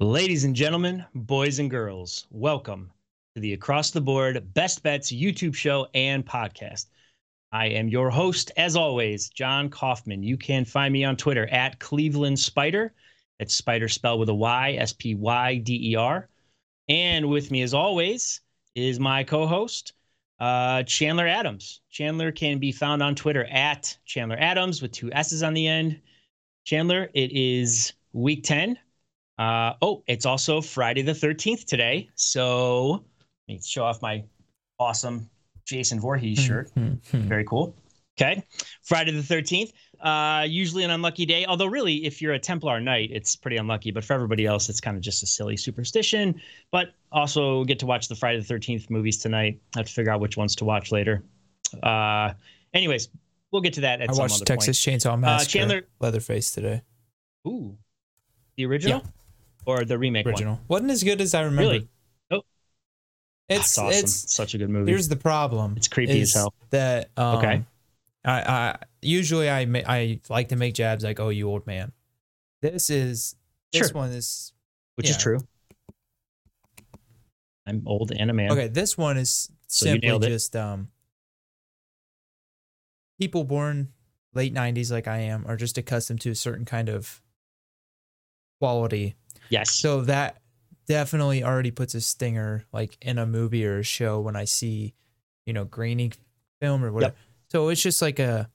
Ladies and gentlemen, boys and girls, welcome to the Across the Board Best Bets YouTube show and podcast. I am your host, as always, John Kaufman. You can find me on Twitter at Cleveland Spider. It's Spider spelled with a Y, S P Y D E R. And with me, as always, is my co host, uh, Chandler Adams. Chandler can be found on Twitter at Chandler Adams with two S's on the end. Chandler, it is week 10. Uh, oh, it's also Friday the 13th today. So let me show off my awesome Jason Voorhees shirt. Very cool. Okay. Friday the 13th. Uh, usually an unlucky day. Although, really, if you're a Templar Knight, it's pretty unlucky. But for everybody else, it's kind of just a silly superstition. But also get to watch the Friday the 13th movies tonight. I have to figure out which ones to watch later. Uh, anyways, we'll get to that at I some watched other Texas point. Chainsaw Massacre. Chandler- Leatherface today. Ooh. The original? Or the remake Original one? wasn't as good as I remember. Really? Oh. It's awesome. it's Such a good movie. here's the problem. It's creepy as hell. That um, Okay. I, I usually I ma- I like to make jabs like oh you old man. This is this Sure. one is which is true. I'm old and a man. okay. This one is simply just um people born late '90s like I am are just accustomed to a certain kind of quality Yes. So that definitely already puts a stinger like in a movie or a show when I see, you know, grainy film or whatever. So it's just like a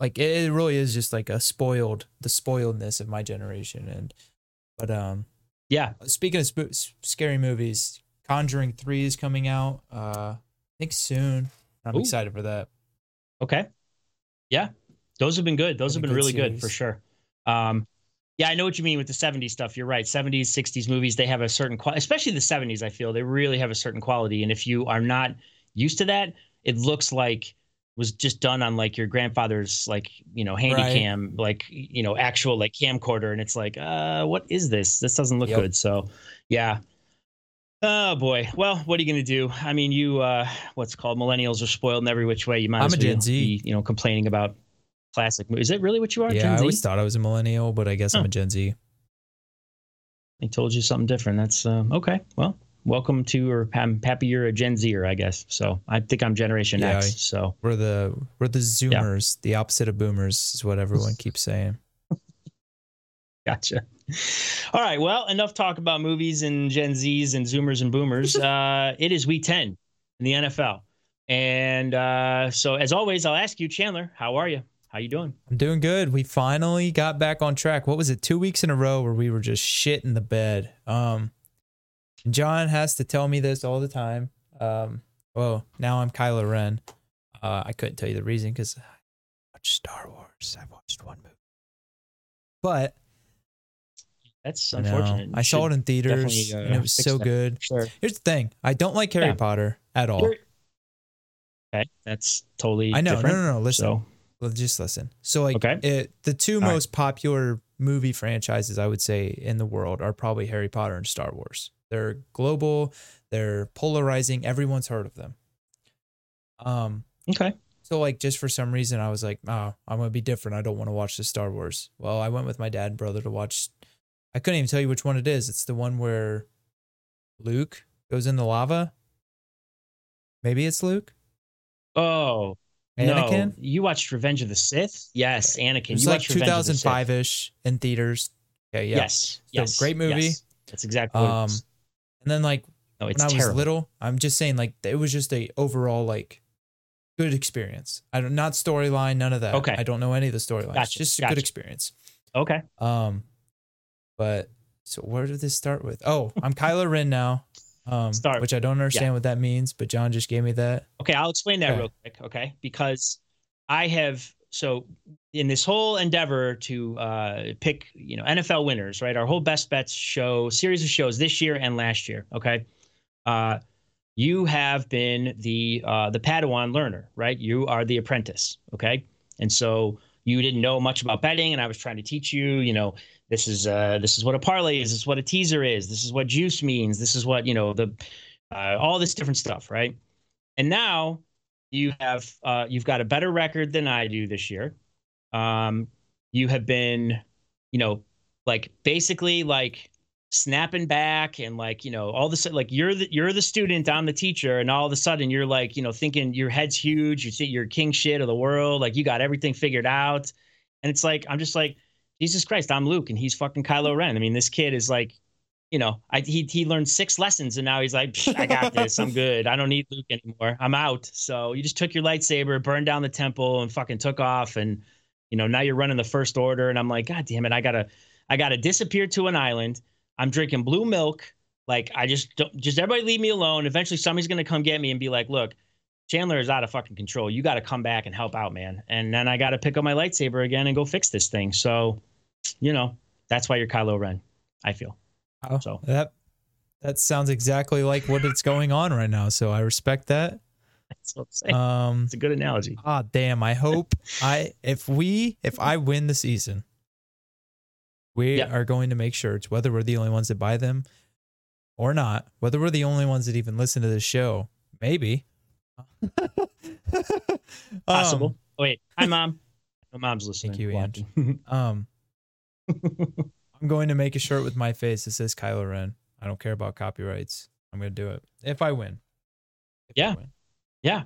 like it really is just like a spoiled the spoiledness of my generation and but um yeah. speaking of sp- scary movies, Conjuring 3 is coming out uh I think soon. I'm Ooh. excited for that. Okay. Yeah. Those have been good. Those have Been been a good really good for sure. Um, yeah, I know what you mean with the 70s stuff. You're right. 70s, 60s movies, they have a certain quality, especially the 70s, I feel they really have a certain quality. And if you are not used to that, it looks like was just done on like your grandfather's like, you know, handy Right. cam, like, you know, actual like camcorder. And it's like, uh, what is this? This doesn't look Yep. good. So yeah. Oh boy. Well, what are you going to do? I mean, you, uh, what's called millennials are spoiled in every which way. You might I'm as well be, you know, complaining about classic movies. Is it really what you are? Yeah, Gen I Z? always thought I was a millennial, but I guess I'm a Gen Z. I told you something different. That's uh, okay. Well, welcome to, or I'm happy you're a Gen Zer, I guess. So I think I'm Generation Yeah, X. So We're the we're the zoomers, the opposite of boomers is what everyone keeps saying. gotcha. All right. Well, enough talk about movies and Gen Zs and Zoomers and Boomers. uh, it is Week 10 in the NFL, and uh, so as always, I'll ask you, Chandler, how are you? How you doing? I'm doing good. We finally got back on track. What was it? Two weeks in a row where we were just shit in the bed. Um, John has to tell me this all the time. Um, well, now I'm Kylo Ren. Uh, I couldn't tell you the reason because I watched Star Wars. I watched one movie, but That's I unfortunate. I saw it in theaters uh, and it was so that. good. Sure. Here's the thing: I don't like Harry Yeah. Potter at all. You're- Okay, that's totally. I know. Different. No, no, no. Listen. So Well, just listen. So, like, Okay. it, the two All right. most popular movie franchises I would say in the world are probably Harry Potter and Star Wars. They're global. They're polarizing. Everyone's heard of them. Um. okay. So, like, just for some reason, I was like, "Oh, I'm gonna be different. I don't want to watch the Star Wars." Well, I went with my dad and brother to watch. I couldn't even tell you which one it is. It's the one where Luke goes in the lava. Maybe it's Luke. Oh, Anakin. No, you watched Revenge of the Sith? Yes, Anakin. It's you like watched Revenge of the Sith. 2005 ish in theaters. Okay, yeah. Yes, So, yes. great movie. yes. That's exactly what Um, and then like No, when it's I was little, I'm just saying like it was just a overall like good experience. I don't not storyline, none of that. Okay. I don't know any of the storylines. Gotcha, Just a gotcha. good experience. Okay. Um, but so where did this start with? Oh, I'm Kylo Ren now. Um, Start. which I don't understand what that means, but John just gave me that. Okay, I'll explain that Okay. real quick, okay? Because I have so in this whole endeavor to uh, pick, you know, NFL winners, right? Our whole best bets show series of shows this year and last year, okay? Uh, you have been the uh, the Padawan learner, right? You are the apprentice, okay? And so you didn't know much about betting, and I was trying to teach you, you know, this is uh, this is what a parlay is, this is what a teaser is, this is what juice means, this is what you know the uh, all this different stuff, right? And now you have uh, you've got a better record than I do this year. Um, you have been, you know, like basically like snapping back and like you know all sudden like you're the you're the student i'm the teacher and all of a sudden you're like you know thinking your head's huge you think you're king shit of the world like you got everything figured out and it's like i'm just like jesus christ i'm luke and he's fucking kylo ren i mean this kid is like you know I, he, he learned six lessons and now he's like i got this i'm good i don't need luke anymore i'm out so you just took your lightsaber burned down the temple and fucking took off and you know now you're running the first order and i'm like god damn it i gotta i gotta disappear to an island I'm drinking blue milk. Like I just don't just everybody leave me alone. Eventually somebody's gonna come get me and be like, look, Chandler is out of fucking control. You gotta come back and help out, man. And then I gotta pick up my lightsaber again and go fix this thing. So, you know, that's why you're Kylo Ren, I feel. Oh, so that that sounds exactly like what it's going on right now. So I respect that. That's what I'm saying. Um, it's a good analogy. Ah, damn. I hope I if we if I win the season, we yep. are going to make shirts, whether we're the only ones that buy them or not, whether we're the only ones that even listen to this show, maybe. Possible. Um, oh, wait, hi mom. My mom's listening. Thank you, Ange. um, I'm going to make a shirt with my face that says Kylo Ren. I don't care about copyrights. I'm going to do it if I win. If yeah. I win. Yeah.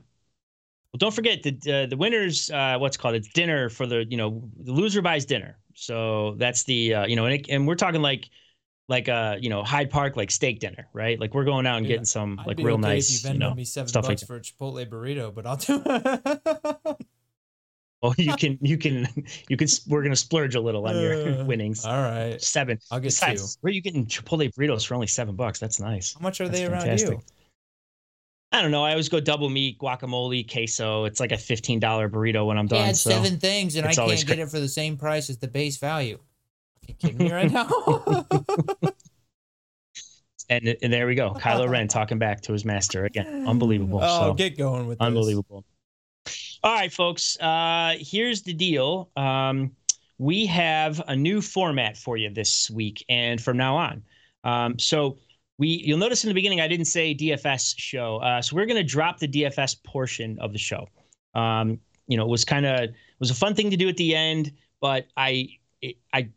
Well, don't forget the uh, the winners. Uh, what's called? It's dinner for the you know the loser buys dinner. So that's the uh, you know, and, it, and we're talking like like uh you know Hyde Park like steak dinner, right? Like we're going out and yeah. getting some I'd like real okay nice. You, you know, me seven stuff bucks like for a Chipotle burrito, but I'll do. well, you can you can you can we're gonna splurge a little on your uh, winnings. All right, seven. I'll get Besides, two. Where are you getting Chipotle burritos for only seven bucks? That's nice. How much are That's they fantastic. around you? I don't know. I always go double meat, guacamole, queso. It's like a fifteen dollar burrito when I'm done. Yeah, so seven things, and I can't get it for the same price as the base value. You kidding me right now? and and there we go, Kylo Ren talking back to his master again. Unbelievable. Oh, so, get going with unbelievable. This. All right, folks. Uh, here's the deal. Um, we have a new format for you this week, and from now on. Um, so we you'll notice in the beginning I didn't say DFS show. Uh, so we're going to drop the DFS portion of the show. Um, you know, it was kind of was a fun thing to do at the end, but I it, I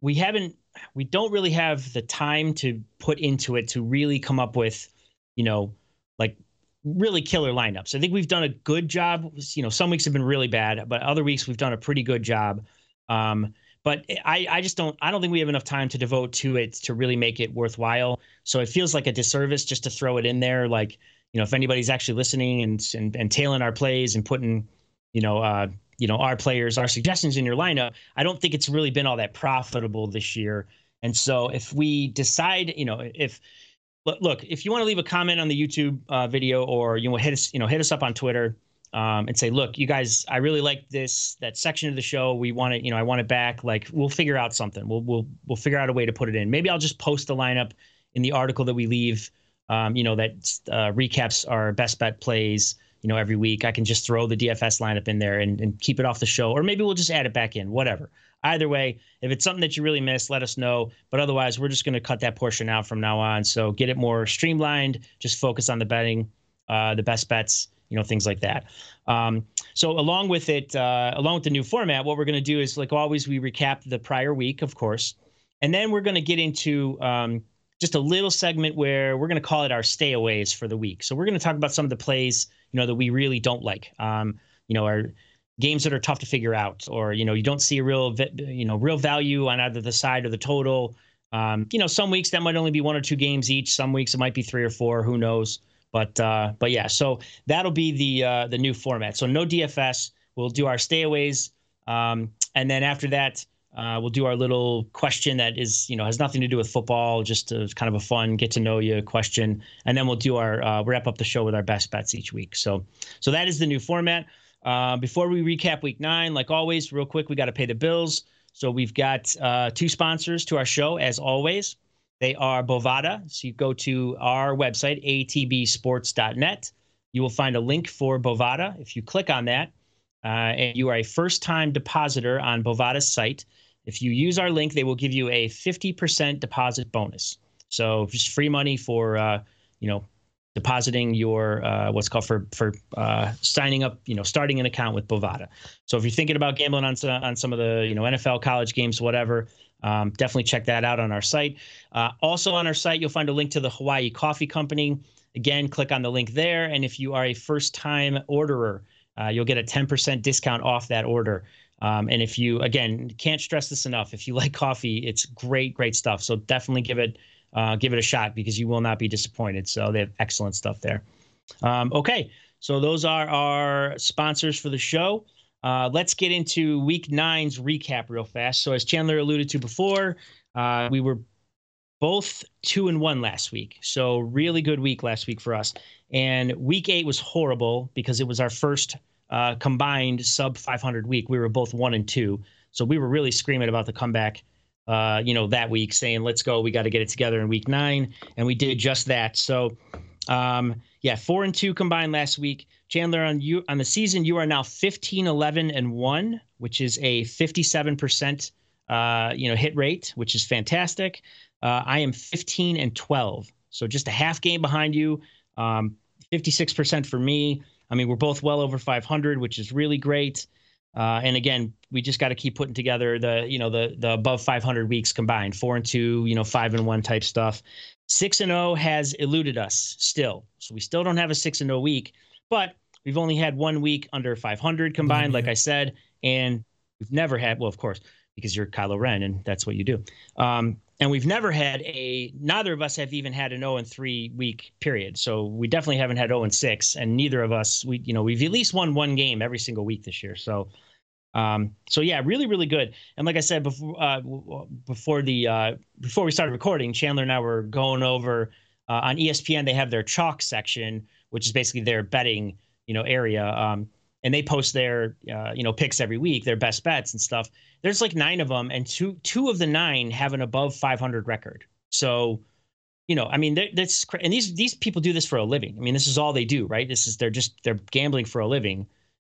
we haven't we don't really have the time to put into it to really come up with, you know, like really killer lineups. I think we've done a good job. You know, some weeks have been really bad, but other weeks we've done a pretty good job. Um, but I, I just don't I don't think we have enough time to devote to it to really make it worthwhile. So it feels like a disservice just to throw it in there. Like you know, if anybody's actually listening and and, and tailing our plays and putting you know uh, you know our players our suggestions in your lineup, I don't think it's really been all that profitable this year. And so if we decide, you know, if look, if you want to leave a comment on the YouTube uh, video or you know hit us, you know, hit us up on Twitter um, and say, look, you guys, I really like this that section of the show. We want it, you know, I want it back. Like we'll figure out something. We'll we'll we'll figure out a way to put it in. Maybe I'll just post the lineup in the article that we leave. Um, you know, that uh, recaps our best bet plays. You know, every week I can just throw the DFS lineup in there and, and keep it off the show, or maybe we'll just add it back in. Whatever. Either way, if it's something that you really miss, let us know. But otherwise, we're just going to cut that portion out from now on. So get it more streamlined. Just focus on the betting, uh, the best bets you know things like that. Um, so along with it, uh, along with the new format, what we're going to do is like always, we recap the prior week, of course, and then we're going to get into um, just a little segment where we're going to call it our stayaways for the week. So we're going to talk about some of the plays you know that we really don't like. Um, you know, our games that are tough to figure out, or you know, you don't see a real you know real value on either the side or the total. Um, you know, some weeks that might only be one or two games each. Some weeks it might be three or four. Who knows? But uh, but yeah, so that'll be the uh, the new format. So no DFS. We'll do our stayaways, um, and then after that, uh, we'll do our little question that is you know has nothing to do with football, just a, kind of a fun get to know you question, and then we'll do our uh, wrap up the show with our best bets each week. So so that is the new format. Uh, before we recap week nine, like always, real quick, we got to pay the bills. So we've got uh, two sponsors to our show, as always. They are Bovada. So you go to our website, atbsports.net. You will find a link for Bovada. If you click on that, uh, and you are a first time depositor on Bovada's site, if you use our link, they will give you a 50% deposit bonus. So just free money for, uh, you know, depositing your uh, what's called for for uh, signing up, you know, starting an account with Bovada. So if you're thinking about gambling on on some of the you know NFL college games, whatever, Um, definitely check that out on our site. Uh, also on our site, you'll find a link to the Hawaii Coffee Company. Again, click on the link there. And if you are a first time orderer, uh, you'll get a 10% discount off that order. Um, and if you, again, can't stress this enough, if you like coffee, it's great, great stuff. So definitely give it, uh, give it a shot because you will not be disappointed. So they have excellent stuff there. Um, okay, so those are our sponsors for the show. Uh, let's get into week nine's recap real fast. So as Chandler alluded to before, uh, we were both two and one last week. So really good week last week for us. And week eight was horrible because it was our first uh, combined sub 500 week. We were both one and two. So we were really screaming about the comeback, uh, you know, that week, saying, let's go. We got to get it together in week nine. And we did just that. So, um, yeah, four and two combined last week. Chandler, on you on the season, you are now 15, 11, and one, which is a 57% uh, you know, hit rate, which is fantastic. Uh, I am 15 and 12, so just a half game behind you. Um, 56% for me. I mean, we're both well over 500, which is really great. Uh, and again, we just got to keep putting together the you know the the above 500 weeks combined, four and two, you know, five and one type stuff. Six and zero oh has eluded us still, so we still don't have a six and zero oh week, but we've only had one week under 500 combined, mm-hmm. like I said, and we've never had. Well, of course, because you're Kylo Ren and that's what you do. Um, and we've never had a neither of us have even had an 0 and 3 week period. So we definitely haven't had 0 and 6 and neither of us we you know we've at least won one game every single week this year. So um, so yeah, really really good. And like I said before uh, before the uh, before we started recording, Chandler and I were going over uh, on ESPN they have their chalk section, which is basically their betting, you know, area. Um, and they post their uh, you know picks every week, their best bets and stuff. There's like nine of them, and two two of the nine have an above 500 record. So, you know, I mean, that's and these these people do this for a living. I mean, this is all they do, right? This is they're just they're gambling for a living.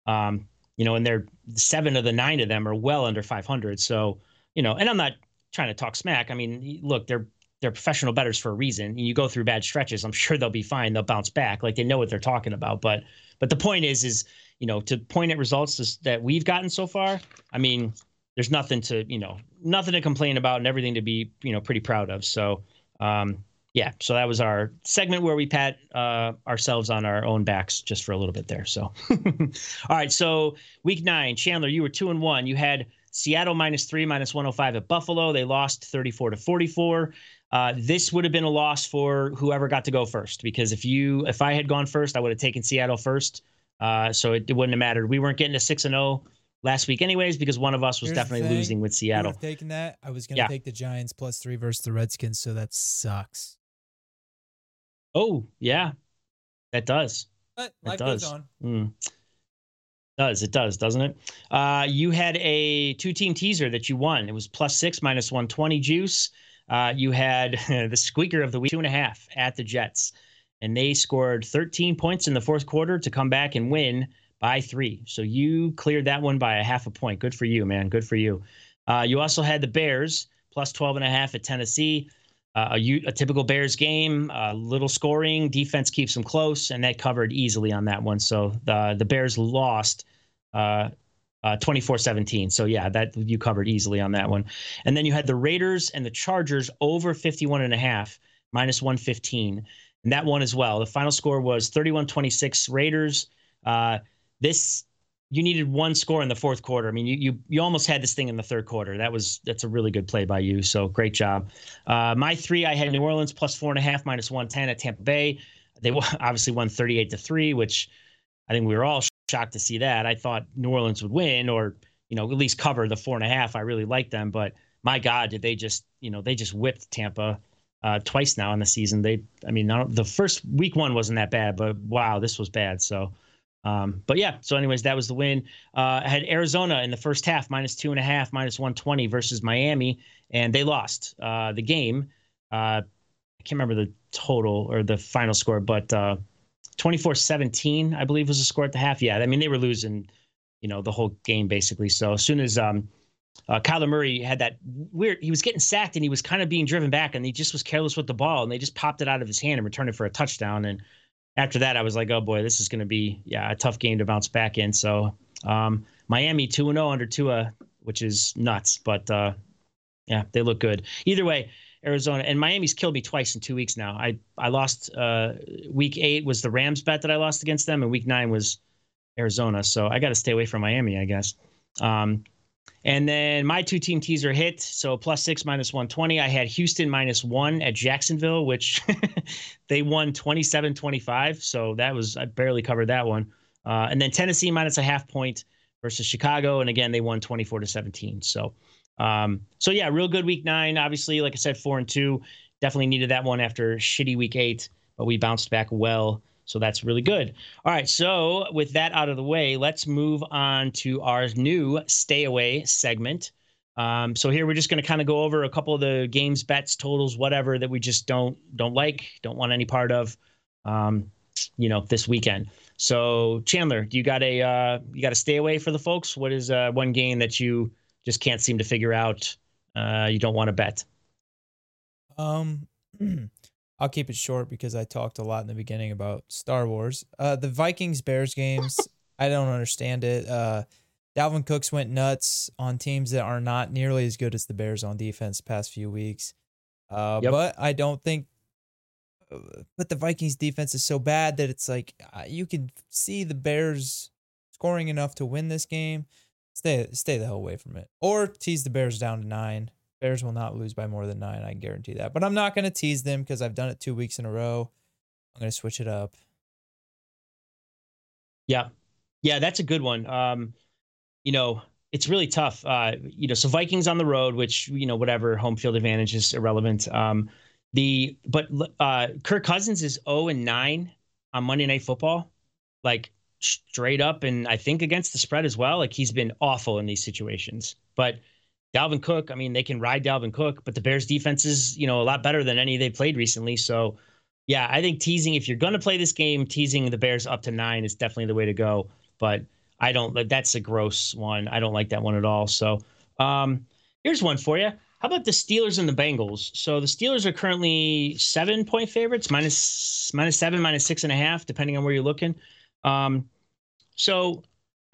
Um, you know, and they're seven of the nine of them are well under 500. So, you know, and I'm not trying to talk smack. I mean, look, they're they're professional betters for a reason. You go through bad stretches, I'm sure they'll be fine. They'll bounce back. Like they know what they're talking about. But but the point is, is you know, to point at results that we've gotten so far, I mean, there's nothing to, you know, nothing to complain about and everything to be, you know, pretty proud of. So, um, yeah, so that was our segment where we pat uh, ourselves on our own backs just for a little bit there. So, all right, so week nine, Chandler, you were two and one. You had Seattle minus three, minus 105 at Buffalo. They lost 34 to 44. Uh, this would have been a loss for whoever got to go first because if you if I had gone first, I would have taken Seattle first. Uh, so it, it, wouldn't have mattered. We weren't getting a six and zero oh last week, anyways, because one of us was Here's definitely losing with Seattle. Taking that, I was going to yeah. take the Giants plus three versus the Redskins, so that sucks. Oh yeah, that does. But life does. goes on. Mm. Does it does doesn't it? Uh, you had a two-team teaser that you won. It was plus six minus one twenty juice. Uh, you had the squeaker of the week, two and a half at the Jets and they scored 13 points in the fourth quarter to come back and win by three. So you cleared that one by a half a point. Good for you, man. Good for you. Uh, you also had the Bears plus 12 and a half at Tennessee. Uh, a, a, typical Bears game, uh, little scoring, defense keeps them close, and that covered easily on that one. So the the Bears lost uh, uh, 24-17. So yeah, that you covered easily on that one. And then you had the Raiders and the Chargers over 51 and a half, minus 115 and that one as well. The final score was 31-26 Raiders. Uh, this you needed one score in the fourth quarter. I mean, you you you almost had this thing in the third quarter. That was that's a really good play by you. So great job. Uh, my three, I had New Orleans plus four and a half, minus one ten at Tampa Bay. They obviously won 38 to three, which I think we were all shocked to see that. I thought New Orleans would win, or you know at least cover the four and a half. I really liked them, but my God, did they just you know they just whipped Tampa uh, twice now in the season. They, I mean, the first week one wasn't that bad, but wow, this was bad. So, um, but yeah. So, anyways, that was the win. Uh, I had Arizona in the first half minus two and a half, minus one twenty versus Miami, and they lost uh, the game. Uh, I can't remember the total or the final score, but 24-17, uh, I believe, was the score at the half. Yeah, I mean, they were losing, you know, the whole game basically. So as soon as um, uh, Kyler Murray had that weird. He was getting sacked and he was kind of being driven back, and he just was careless with the ball, and they just popped it out of his hand and returned it for a touchdown. And after that, I was like, oh boy, this is going to be yeah a tough game to bounce back in. So um, Miami two and zero oh under Tua, which is nuts, but uh, Yeah, they look good. Either way, Arizona and Miami's killed me twice in two weeks now. I I lost uh, week eight was the Rams bet that I lost against them, and week nine was Arizona. So I got to stay away from Miami, I guess. Um, and then my two team teaser hit. So plus six minus 120. I had Houston minus one at Jacksonville, which they won 27 25. So that was, I barely covered that one. Uh, and then Tennessee minus a half point versus Chicago. And again, they won 24 to 17. So, um, so yeah, real good week nine. Obviously, like I said, four and two. Definitely needed that one after shitty week eight, but we bounced back well. So that's really good. All right. So with that out of the way, let's move on to our new stay away segment. Um, so here we're just going to kind of go over a couple of the games, bets, totals, whatever that we just don't don't like, don't want any part of. Um, you know, this weekend. So Chandler, do you got a uh, you got to stay away for the folks? What is uh, one game that you just can't seem to figure out? Uh, you don't want to bet. Um. I'll keep it short because I talked a lot in the beginning about Star Wars. Uh, the Vikings Bears games, I don't understand it. Uh, Dalvin Cooks went nuts on teams that are not nearly as good as the Bears on defense past few weeks. Uh, yep. But I don't think. Uh, but the Vikings defense is so bad that it's like uh, you can see the Bears scoring enough to win this game. Stay stay the hell away from it, or tease the Bears down to nine. Bears will not lose by more than nine. I guarantee that. But I'm not going to tease them because I've done it two weeks in a row. I'm going to switch it up. Yeah. Yeah, that's a good one. Um, you know, it's really tough. Uh, you know, so Vikings on the road, which, you know, whatever, home field advantage is irrelevant. Um, the but uh Kirk Cousins is 0 and 9 on Monday Night Football. Like straight up and I think against the spread as well. Like he's been awful in these situations. But Dalvin Cook, I mean, they can ride Dalvin Cook, but the Bears defense is, you know, a lot better than any they've played recently. So, yeah, I think teasing, if you're going to play this game, teasing the Bears up to nine is definitely the way to go. But I don't, that's a gross one. I don't like that one at all. So, um, here's one for you. How about the Steelers and the Bengals? So the Steelers are currently seven point favorites, minus minus seven, minus six and a half, depending on where you're looking. Um, so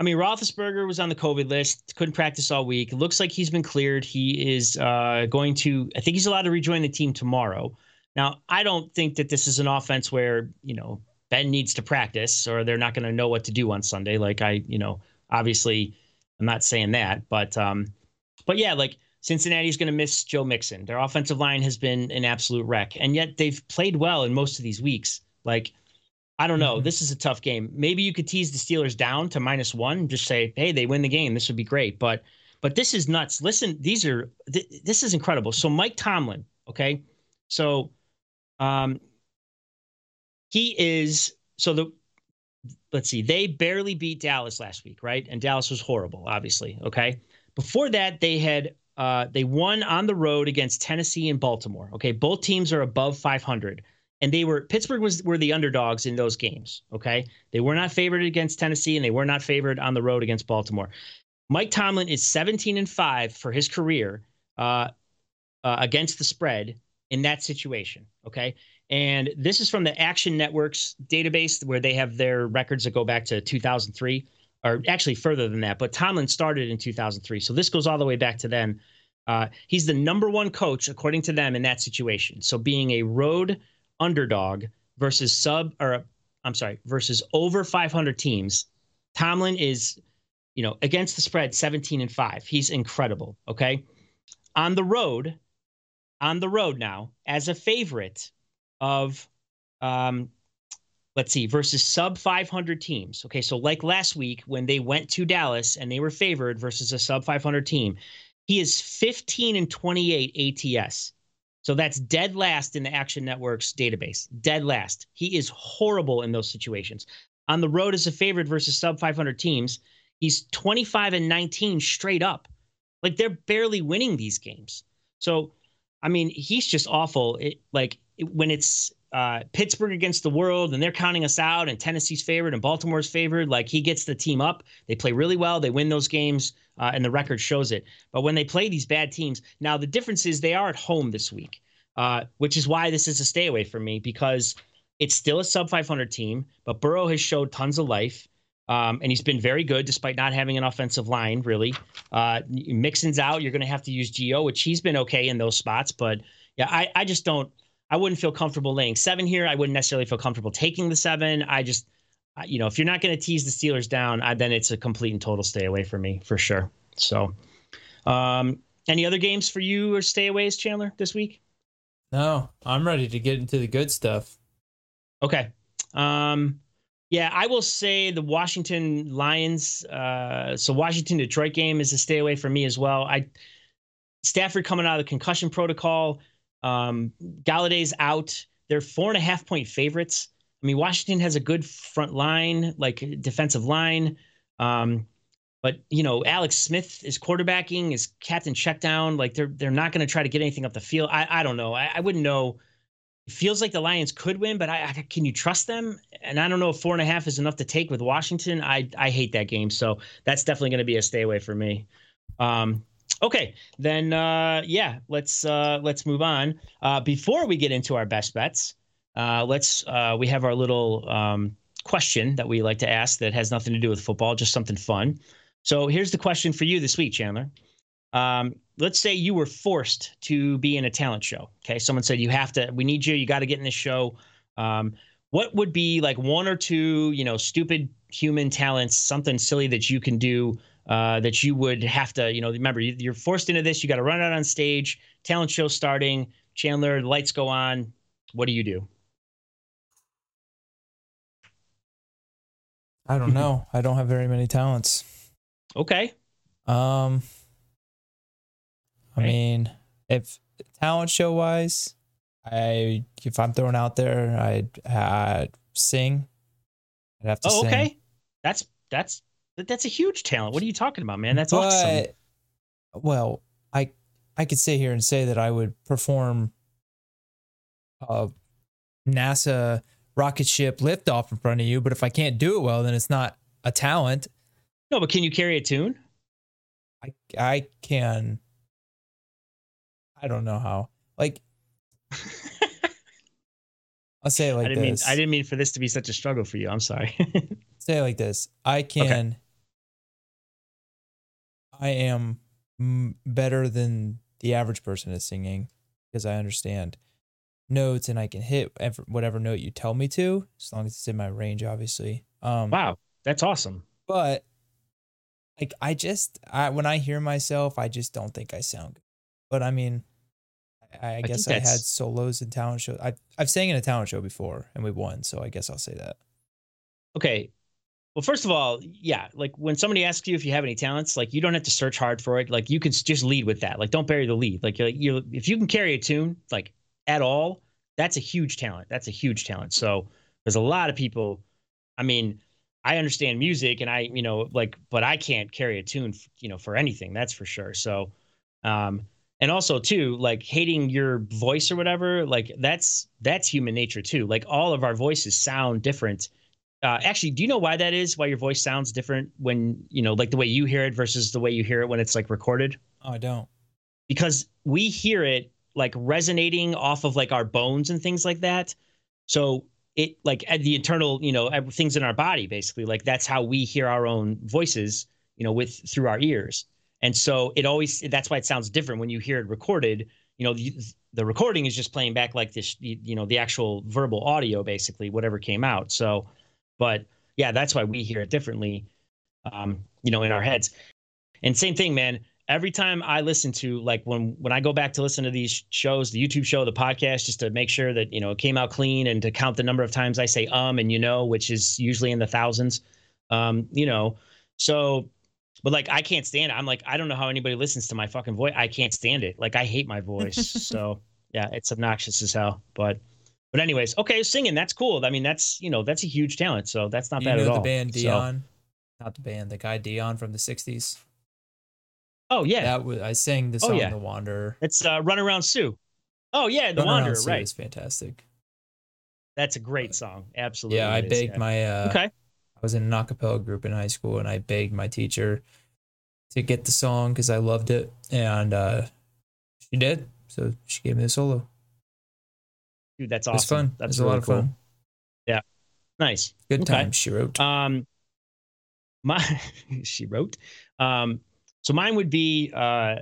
I mean, Roethlisberger was on the COVID list, couldn't practice all week. Looks like he's been cleared. He is uh, going to, I think he's allowed to rejoin the team tomorrow. Now, I don't think that this is an offense where, you know, Ben needs to practice or they're not going to know what to do on Sunday. Like I, you know, obviously I'm not saying that, but, um, but yeah, like Cincinnati's going to miss Joe Mixon. Their offensive line has been an absolute wreck, and yet they've played well in most of these weeks. Like I don't know. Mm-hmm. This is a tough game. Maybe you could tease the Steelers down to minus one. Just say, hey, they win the game. This would be great. But but this is nuts. Listen, these are th- this is incredible. So Mike Tomlin, okay, so um, he is so the let's see, they barely beat Dallas last week, right? And Dallas was horrible, obviously. Okay, before that they had uh, they won on the road against Tennessee and Baltimore. Okay, both teams are above 500 and they were Pittsburgh was were the underdogs in those games. Okay, they were not favored against Tennessee, and they were not favored on the road against Baltimore. Mike Tomlin is 17 and five for his career uh, uh, against the spread in that situation. Okay, and this is from the Action Networks database where they have their records that go back to 2003, or actually further than that. But Tomlin started in 2003, so this goes all the way back to then. Uh, he's the number one coach according to them in that situation. So being a road underdog versus sub or I'm sorry, versus over 500 teams. Tomlin is, you know, against the spread 17 and 5. He's incredible, okay? On the road, on the road now as a favorite of um let's see, versus sub 500 teams. Okay, so like last week when they went to Dallas and they were favored versus a sub 500 team, he is 15 and 28 ATS. So that's dead last in the Action Network's database. Dead last. He is horrible in those situations. On the road as a favorite versus sub 500 teams, he's 25 and 19 straight up. Like they're barely winning these games. So, I mean, he's just awful. It, like it, when it's uh, Pittsburgh against the world and they're counting us out and Tennessee's favored and Baltimore's favored, like he gets the team up. They play really well. They win those games uh, and the record shows it. But when they play these bad teams, now the difference is they are at home this week, uh, which is why this is a stay away for me because it's still a sub 500 team, but Burrow has showed tons of life. Um, and he's been very good despite not having an offensive line, really. Uh, Mixon's out. You're going to have to use Gio, which he's been okay in those spots. But yeah, I, I just don't, I wouldn't feel comfortable laying seven here. I wouldn't necessarily feel comfortable taking the seven. I just, you know, if you're not going to tease the Steelers down, I, then it's a complete and total stay away for me for sure. So, um, any other games for you or stayaways, Chandler, this week? No, I'm ready to get into the good stuff. Okay. Um, yeah, I will say the Washington Lions. Uh, so Washington Detroit game is a stay away for me as well. I Stafford coming out of the concussion protocol. Um, Golladay's out. They're four and a half point favorites. I mean, Washington has a good front line, like defensive line. Um, but you know, Alex Smith is quarterbacking, is captain check down. Like they're they're not going to try to get anything up the field. I I don't know. I, I wouldn't know it feels like the Lions could win, but I, I, can you trust them? And I don't know if four and a half is enough to take with Washington. I I hate that game, so that's definitely going to be a stay away for me. Um, okay, then uh, yeah, let's uh, let's move on. Uh, before we get into our best bets, uh, let's uh, we have our little um, question that we like to ask that has nothing to do with football, just something fun. So here's the question for you this week, Chandler. Um, let's say you were forced to be in a talent show. Okay, someone said you have to. We need you. You got to get in this show. Um, what would be like one or two, you know, stupid human talents, something silly that you can do uh, that you would have to, you know, remember you're forced into this. You got to run out on stage. Talent show starting. Chandler, lights go on. What do you do? I don't know. I don't have very many talents. Okay. Um, I mean, if talent show wise, I if I'm thrown out there, I'd, I'd sing. I'd have to. Oh, sing. okay. That's that's that's a huge talent. What are you talking about, man? That's but, awesome. Well, I I could sit here and say that I would perform a NASA rocket ship liftoff in front of you, but if I can't do it well, then it's not a talent. No, but can you carry a tune? I I can I don't know how. Like, I'll say it like I didn't this. Mean, I didn't mean for this to be such a struggle for you. I'm sorry. say it like this. I can. Okay. I am better than the average person is singing because I understand notes and I can hit whatever note you tell me to, as long as it's in my range, obviously. Um, wow, that's awesome. But like, I just, I when I hear myself, I just don't think I sound good. But I mean, I, I guess I, had solos in talent shows. I I've sang in a talent show before and we won, so I guess I'll say that. Okay. Well, first of all, yeah, like when somebody asks you if you have any talents, like you don't have to search hard for it. Like you can just lead with that. Like don't bury the lead. Like you, if you can carry a tune like at all, that's a huge talent. That's a huge talent. So there's a lot of people. I mean, I understand music and I, you know, like, but I can't carry a tune, you know, for anything. That's for sure. So, um, and also too like hating your voice or whatever like that's that's human nature too like all of our voices sound different uh, actually do you know why that is why your voice sounds different when you know like the way you hear it versus the way you hear it when it's like recorded oh i don't because we hear it like resonating off of like our bones and things like that so it like at the internal you know things in our body basically like that's how we hear our own voices you know with through our ears and so it always that's why it sounds different when you hear it recorded. You know, the, the recording is just playing back like this, you know, the actual verbal audio, basically, whatever came out. So, but yeah, that's why we hear it differently, um, you know, in our heads. And same thing, man. Every time I listen to like when when I go back to listen to these shows, the YouTube show, the podcast, just to make sure that you know it came out clean and to count the number of times I say um and you know, which is usually in the thousands. Um, you know, so but like I can't stand it. I'm like I don't know how anybody listens to my fucking voice. I can't stand it. Like I hate my voice. so yeah, it's obnoxious as hell. But but anyways, okay, singing that's cool. I mean that's you know that's a huge talent. So that's not you bad at the all. The band Dion, so. not the band, the guy Dion from the '60s. Oh yeah, that was I sang the oh, song oh, yeah. "The Wanderer." It's uh, "Run Around Sue." Oh yeah, "The Run Wanderer." Sue right, it's fantastic. That's a great song. Absolutely. Yeah, I begged yeah. my uh, okay. I was in an acapella group in high school, and I begged my teacher to get the song because I loved it, and uh, she did. So she gave me the solo. Dude, that's awesome. It was fun. That's it really a lot of cool. fun. Yeah, nice. Good okay. time. She wrote. Um, my she wrote. Um, so mine would be uh,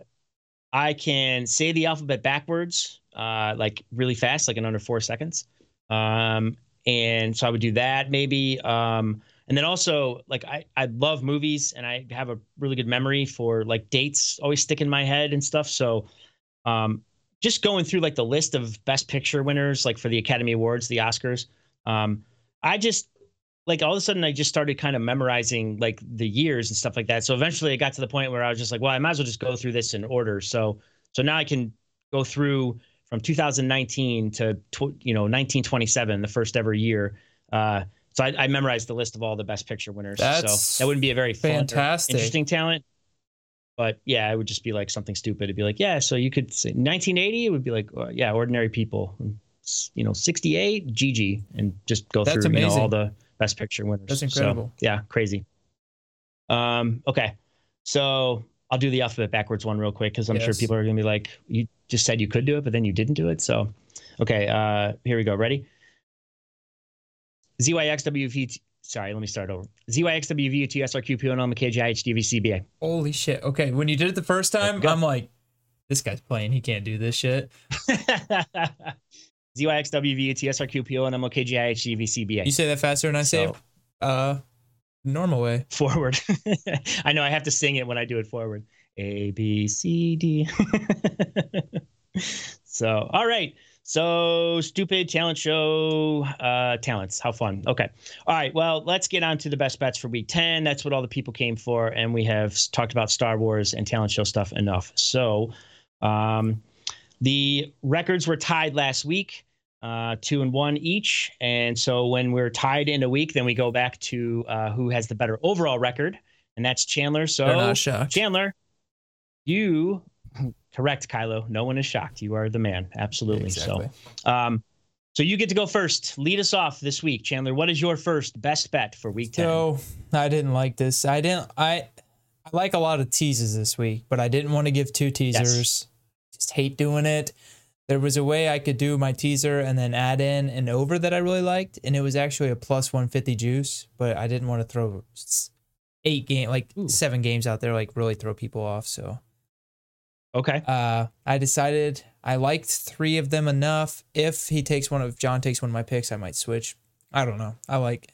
I can say the alphabet backwards, uh, like really fast, like in under four seconds. Um, and so I would do that maybe. Um, and then also like I I love movies and I have a really good memory for like dates always stick in my head and stuff. So um, just going through like the list of best picture winners like for the Academy Awards, the Oscars. Um, I just like all of a sudden I just started kind of memorizing like the years and stuff like that. So eventually I got to the point where I was just like, well, I might as well just go through this in order. So so now I can go through from 2019 to tw- you know 1927, the first ever year. Uh, so I, I, memorized the list of all the best picture winners. That's so that wouldn't be a very fantastic, interesting talent. But yeah, it would just be like something stupid. It'd be like, yeah, so you could say 1980. It would be like, well, yeah, ordinary people. You know, 68, Gigi, and just go That's through you know, all the best picture winners. That's incredible. So, yeah, crazy. Um, okay, so I'll do the alphabet backwards one real quick because I'm yes. sure people are gonna be like, you just said you could do it, but then you didn't do it. So, okay, uh, here we go. Ready? ZYXWV. Sorry, let me start over. ZYXWV TSRQPONL Holy shit. Okay, when you did it the first time, I'm like, this guy's playing. He can't do this shit. ZYXWV TSRQPONL MKGIHDVCBA. You say that faster than I say so, it? Uh, normal way. Forward. I know I have to sing it when I do it forward. A B C D. so, all right. So stupid talent show uh, talents. How fun. Okay. All right. Well, let's get on to the best bets for week 10. That's what all the people came for. And we have talked about Star Wars and talent show stuff enough. So um, the records were tied last week, uh, two and one each. And so when we're tied in a week, then we go back to uh, who has the better overall record. And that's Chandler. So Chandler, you Correct, Kylo. No one is shocked. You are the man. Absolutely. Exactly. So, um, so you get to go first. Lead us off this week, Chandler. What is your first best bet for week ten? So I didn't like this. I didn't. I I like a lot of teases this week, but I didn't want to give two teasers. Yes. Just hate doing it. There was a way I could do my teaser and then add in an over that I really liked, and it was actually a plus 150 juice, but I didn't want to throw eight game like Ooh. seven games out there like really throw people off. So Okay. Uh, I decided I liked three of them enough. If he takes one of John takes one of my picks, I might switch. I don't know. I like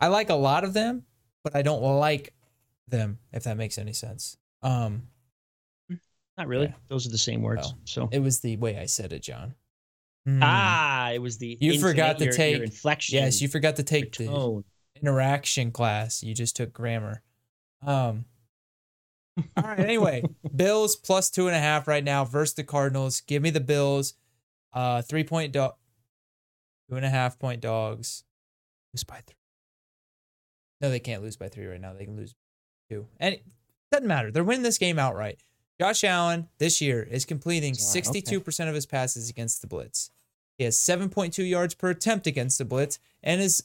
I like a lot of them, but I don't like them. If that makes any sense. Um, not really. Yeah. Those are the same words. Well, so it was the way I said it, John. Mm. Ah, it was the you forgot to your, take your inflection. Yes, you forgot to take the interaction class. You just took grammar. Um, all right. Anyway, Bills plus two and a half right now versus the Cardinals. Give me the Bills. Uh, three point dog, two and a half point dogs. Lose by three. No, they can't lose by three right now. They can lose two. And it doesn't matter. They're winning this game outright. Josh Allen this year is completing 62% of his passes against the blitz. He has 7.2 yards per attempt against the blitz, and his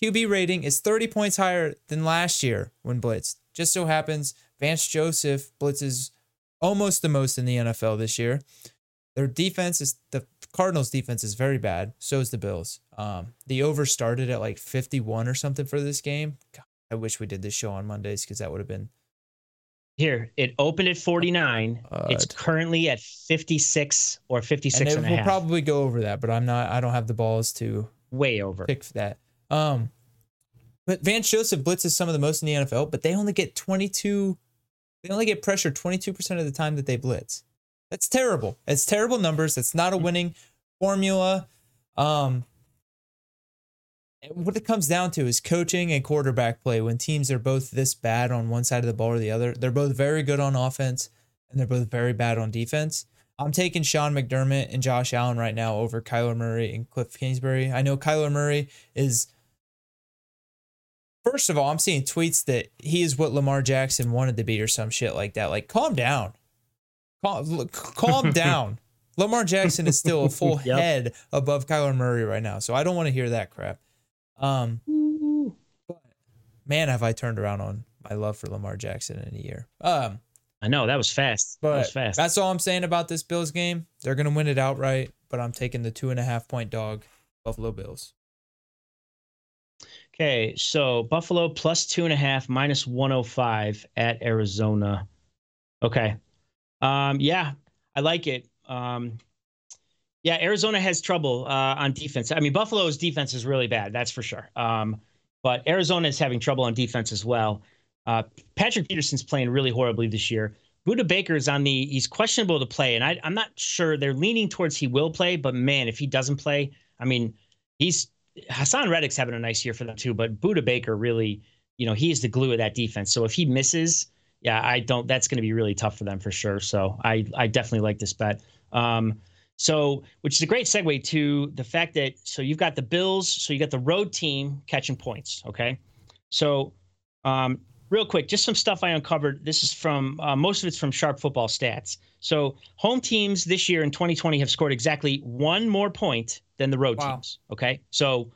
QB rating is 30 points higher than last year when blitzed. Just so happens Vance Joseph blitzes almost the most in the NFL this year. Their defense is the Cardinals' defense is very bad. So is the Bills. Um, the over started at like 51 or something for this game. God, I wish we did this show on Mondays because that would have been. Here, it opened at 49. Uh, it's currently at 56 or 56 and, and we'll probably go over that, but I'm not, I don't have the balls to way over pick for that. Um, but Vance Joseph blitzes some of the most in the NFL, but they only get 22 they only get pressure 22% of the time that they blitz. That's terrible. It's terrible numbers. It's not a hmm. winning formula. Um, what it comes down to is coaching and quarterback play. When teams are both this bad on one side of the ball or the other, they're both very good on offense and they're both very bad on defense. I'm taking Sean McDermott and Josh Allen right now over Kyler Murray and Cliff Kingsbury. I know Kyler Murray is First of all, I'm seeing tweets that he is what Lamar Jackson wanted to be or some shit like that. Like, calm down. Calm, calm down. Lamar Jackson is still a full yep. head above Kyler Murray right now. So I don't want to hear that crap. Um, but man, have I turned around on my love for Lamar Jackson in a year. Um, I know that was fast. But that was fast. That's all I'm saying about this Bills game. They're gonna win it outright, but I'm taking the two and a half point dog, Buffalo Bills. Okay, so Buffalo plus two and a half, minus 105 at Arizona. Okay. Um, yeah, I like it. Um, yeah, Arizona has trouble uh, on defense. I mean, Buffalo's defense is really bad, that's for sure. Um, but Arizona is having trouble on defense as well. Uh, Patrick Peterson's playing really horribly this year. Budda Baker is on the he's questionable to play, and I, am not sure they're leaning towards he will play. But man, if he doesn't play, I mean, he's Haason Reddick's having a nice year for them too. But Budda Baker really, you know, he's the glue of that defense. So if he misses, yeah, I don't. That's going to be really tough for them for sure. So I I definitely like this bet. Um, so, which is a great segue to the fact that so you've got the Bills, so you got the road team catching points. Okay, so um, real quick, just some stuff I uncovered. This is from uh, most of it's from Sharp Football Stats. So, home teams this year in 2020 have scored exactly one more point than the road wow. teams. Okay, so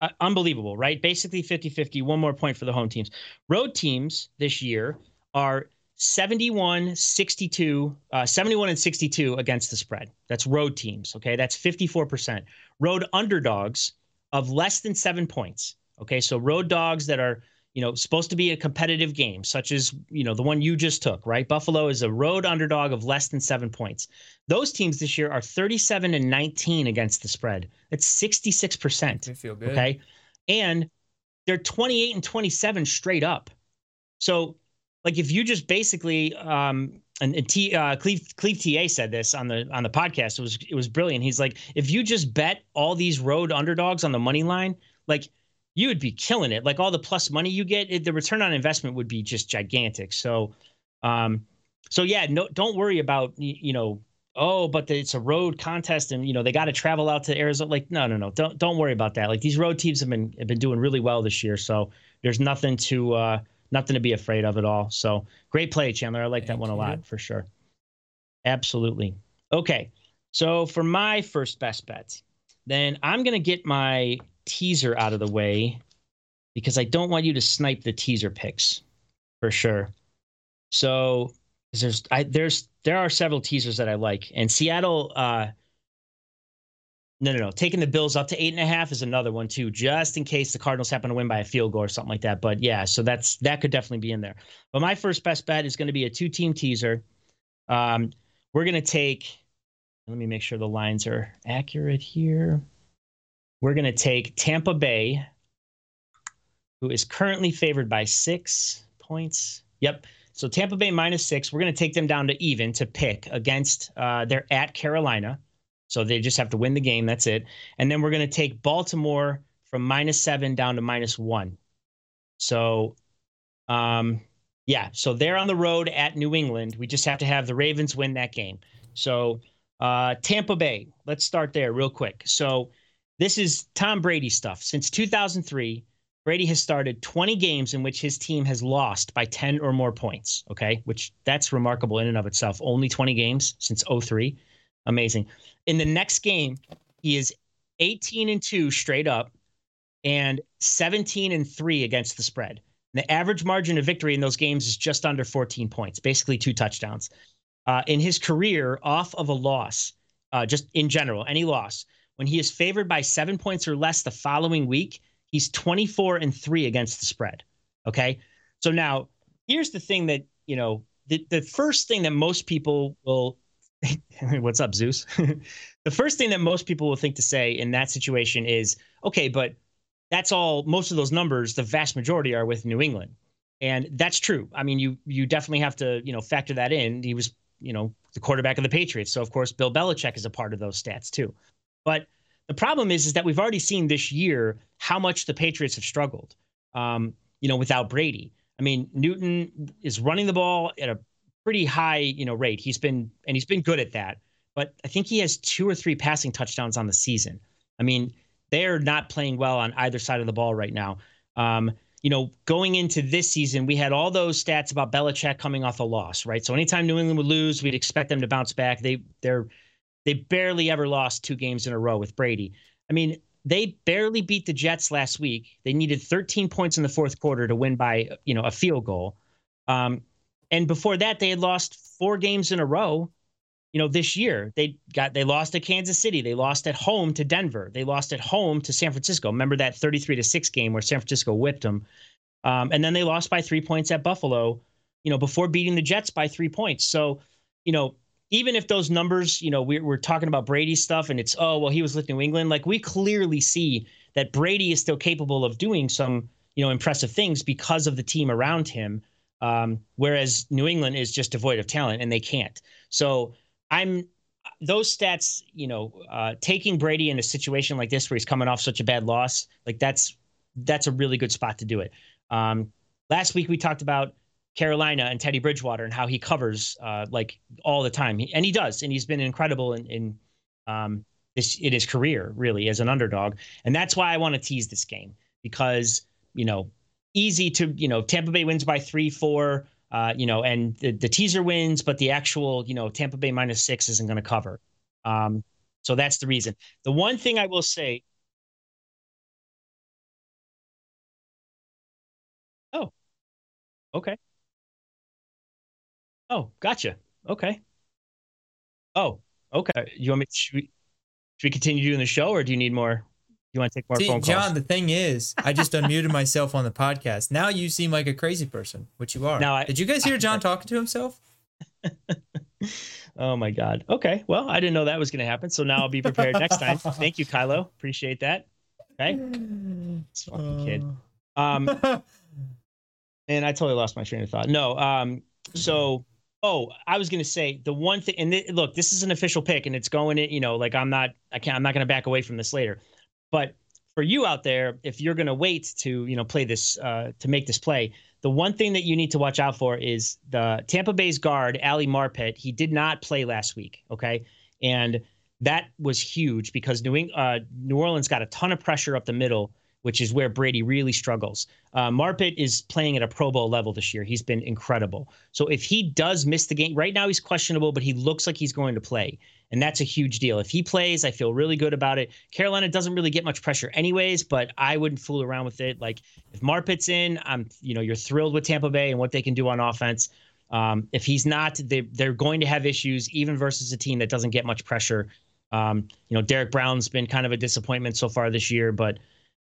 uh, unbelievable, right? Basically 50 50, one more point for the home teams. Road teams this year are 71 62 uh, 71 and 62 against the spread that's road teams okay that's 54% road underdogs of less than seven points okay so road dogs that are you know, supposed to be a competitive game, such as, you know, the one you just took, right? Buffalo is a road underdog of less than seven points. Those teams this year are 37 and 19 against the spread. That's 66%. They feel good. Okay. And they're 28 and 27 straight up. So, like, if you just basically, um, and, and T, uh, Cleve, Cleve TA said this on the on the podcast. It was it was brilliant. He's like, if you just bet all these road underdogs on the money line, like you would be killing it. Like all the plus money you get, it, the return on investment would be just gigantic. So, um, so yeah, no, don't worry about you know, oh, but the, it's a road contest, and you know they got to travel out to Arizona. Like, no, no, no, don't don't worry about that. Like these road teams have been have been doing really well this year, so there's nothing to uh, nothing to be afraid of at all. So great play, Chandler. I like Thank that one a lot for sure. Absolutely. Okay, so for my first best bet, then I'm gonna get my teaser out of the way because I don't want you to snipe the teaser picks for sure. So there's I there's there are several teasers that I like, and Seattle. uh no, no, no. Taking the Bills up to eight and a half is another one too, just in case the Cardinals happen to win by a field goal or something like that. But yeah, so that's that could definitely be in there. But my first best bet is going to be a two-team teaser. Um, we're going to take. Let me make sure the lines are accurate here. We're going to take Tampa Bay, who is currently favored by six points. Yep. So Tampa Bay minus six. We're going to take them down to even to pick against. Uh, they're at Carolina, so they just have to win the game. That's it. And then we're going to take Baltimore from minus seven down to minus one. So, um, yeah. So they're on the road at New England. We just have to have the Ravens win that game. So uh, Tampa Bay. Let's start there real quick. So this is Tom Brady stuff. Since 2003, Brady has started 20 games in which his team has lost by 10 or more points. Okay, which that's remarkable in and of itself. Only 20 games since 03. Amazing. In the next game, he is 18 and 2 straight up and 17 and 3 against the spread. The average margin of victory in those games is just under 14 points, basically two touchdowns. Uh, in his career, off of a loss, uh, just in general, any loss, when he is favored by seven points or less the following week, he's 24 and three against the spread. Okay. So now here's the thing that, you know, the, the first thing that most people will, what's up, Zeus? the first thing that most people will think to say in that situation is, okay, but that's all, most of those numbers, the vast majority are with New England. And that's true. I mean, you you definitely have to, you know, factor that in. He was, you know, the quarterback of the Patriots. So of course Bill Belichick is a part of those stats too. But the problem is, is that we've already seen this year how much the Patriots have struggled. Um, you know, without Brady. I mean, Newton is running the ball at a pretty high, you know, rate. He's been and he's been good at that. But I think he has two or three passing touchdowns on the season. I mean, they're not playing well on either side of the ball right now. Um, you know, going into this season, we had all those stats about Belichick coming off a loss, right? So anytime New England would lose, we'd expect them to bounce back. They they're they barely ever lost two games in a row with Brady. I mean, they barely beat the Jets last week. They needed 13 points in the fourth quarter to win by, you know, a field goal. Um, and before that, they had lost four games in a row you know, this year they got they lost to Kansas City, they lost at home to Denver, they lost at home to San Francisco. Remember that 33 to 6 game where San Francisco whipped them. Um, and then they lost by 3 points at Buffalo, you know, before beating the Jets by 3 points. So, you know, even if those numbers, you know, we're, we're talking about Brady stuff and it's, oh, well, he was with New England, like we clearly see that Brady is still capable of doing some, you know, impressive things because of the team around him. Um, whereas New England is just devoid of talent and they can't. So I'm those stats, you know, uh, taking Brady in a situation like this where he's coming off such a bad loss, like that's that's a really good spot to do it. Um, last week we talked about Carolina and Teddy Bridgewater and how he covers uh, like all the time, and he does, and he's been incredible in, in um, this in his career, really, as an underdog, and that's why I want to tease this game because you know, easy to you know, Tampa Bay wins by three, four, uh, you know, and the, the teaser wins, but the actual you know Tampa Bay minus six isn't going to cover, um, so that's the reason. The one thing I will say. Oh, okay. Oh, gotcha. Okay. Oh, okay. You want me? Should we, should we continue doing the show, or do you need more? You want to take more See, phone calls? John, the thing is, I just unmuted myself on the podcast. Now you seem like a crazy person, which you are. Now I- Did you guys hear John talking to himself? oh my God. Okay. Well, I didn't know that was going to happen, so now I'll be prepared next time. Thank you, Kylo. Appreciate that. Okay. This fucking kid. Um, and I totally lost my train of thought. No. Um. So. Oh, I was gonna say the one thing, and th- look, this is an official pick, and it's going in. You know, like I'm not, I can't, I'm not gonna back away from this later. But for you out there, if you're gonna wait to, you know, play this, uh, to make this play, the one thing that you need to watch out for is the Tampa Bay's guard, Ali Marpet. He did not play last week. Okay, and that was huge because New, uh, New Orleans got a ton of pressure up the middle, which is where Brady really struggles. Uh, Marpet is playing at a Pro Bowl level this year. He's been incredible. So if he does miss the game, right now he's questionable, but he looks like he's going to play. And that's a huge deal. If he plays, I feel really good about it. Carolina doesn't really get much pressure anyways, but I wouldn't fool around with it. Like if Marpet's in, I'm you know, you're thrilled with Tampa Bay and what they can do on offense. Um, if he's not, they they're going to have issues, even versus a team that doesn't get much pressure. Um, you know, Derrick Brown's been kind of a disappointment so far this year, but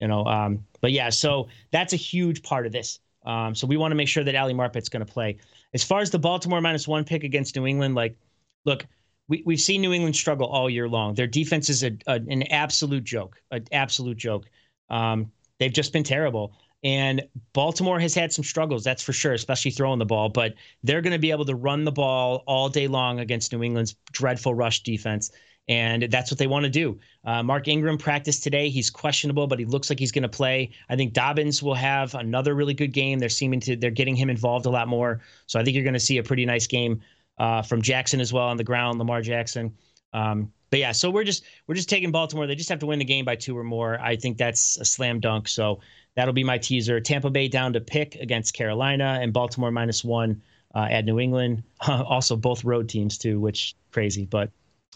you know, um, but yeah, so that's a huge part of this. Um, so we want to make sure that Ali Marpet's going to play. As far as the Baltimore minus one pick against New England, like, look, we, we've seen New England struggle all year long. Their defense is a, a an absolute joke, an absolute joke. Um, they've just been terrible. And Baltimore has had some struggles, that's for sure, especially throwing the ball. But they're going to be able to run the ball all day long against New England's dreadful rush defense. And that's what they want to do. Uh, Mark Ingram practiced today. He's questionable, but he looks like he's going to play. I think Dobbins will have another really good game. They're seeming to they're getting him involved a lot more. So I think you're going to see a pretty nice game uh, from Jackson as well on the ground, Lamar Jackson. Um, but yeah, so we're just we're just taking Baltimore. They just have to win the game by two or more. I think that's a slam dunk. So that'll be my teaser. Tampa Bay down to pick against Carolina and Baltimore minus one uh, at New England. also both road teams too, which crazy. But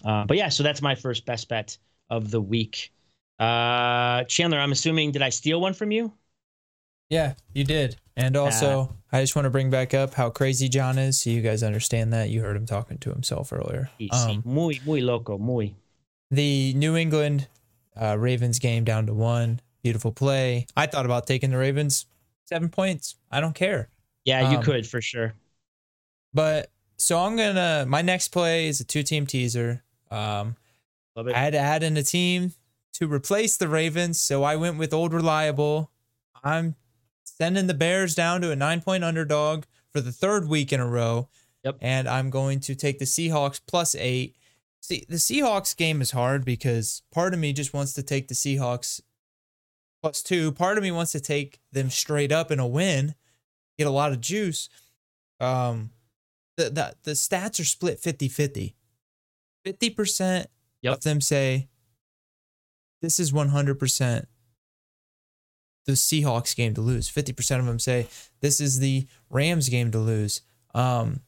uh, but yeah, so that's my first best bet of the week. Uh, Chandler, I'm assuming did I steal one from you? Yeah, you did. And also, I just want to bring back up how crazy John is, so you guys understand that. You heard him talking to himself earlier. Um, muy muy loco, muy. the New England uh, Ravens game down to one. Beautiful play. I thought about taking the Ravens seven points. I don't care. Yeah, you Um, could for sure. But so I'm gonna. My next play is a two team teaser. Um, Love it. I had to add in a team to replace the Ravens, so I went with old reliable. I'm sending the Bears down to a nine point underdog for the third week in a row. Yep. And I'm going to take the Seahawks plus eight. See, the Seahawks game is hard because part of me just wants to take the Seahawks plus two. Part of me wants to take them straight up in a win, get a lot of juice. Um, the, the, the stats are split 50 50. 50% Yep. of them say this is 100% the Seahawks game to lose. 50% of them say this is the Rams game to lose. Um,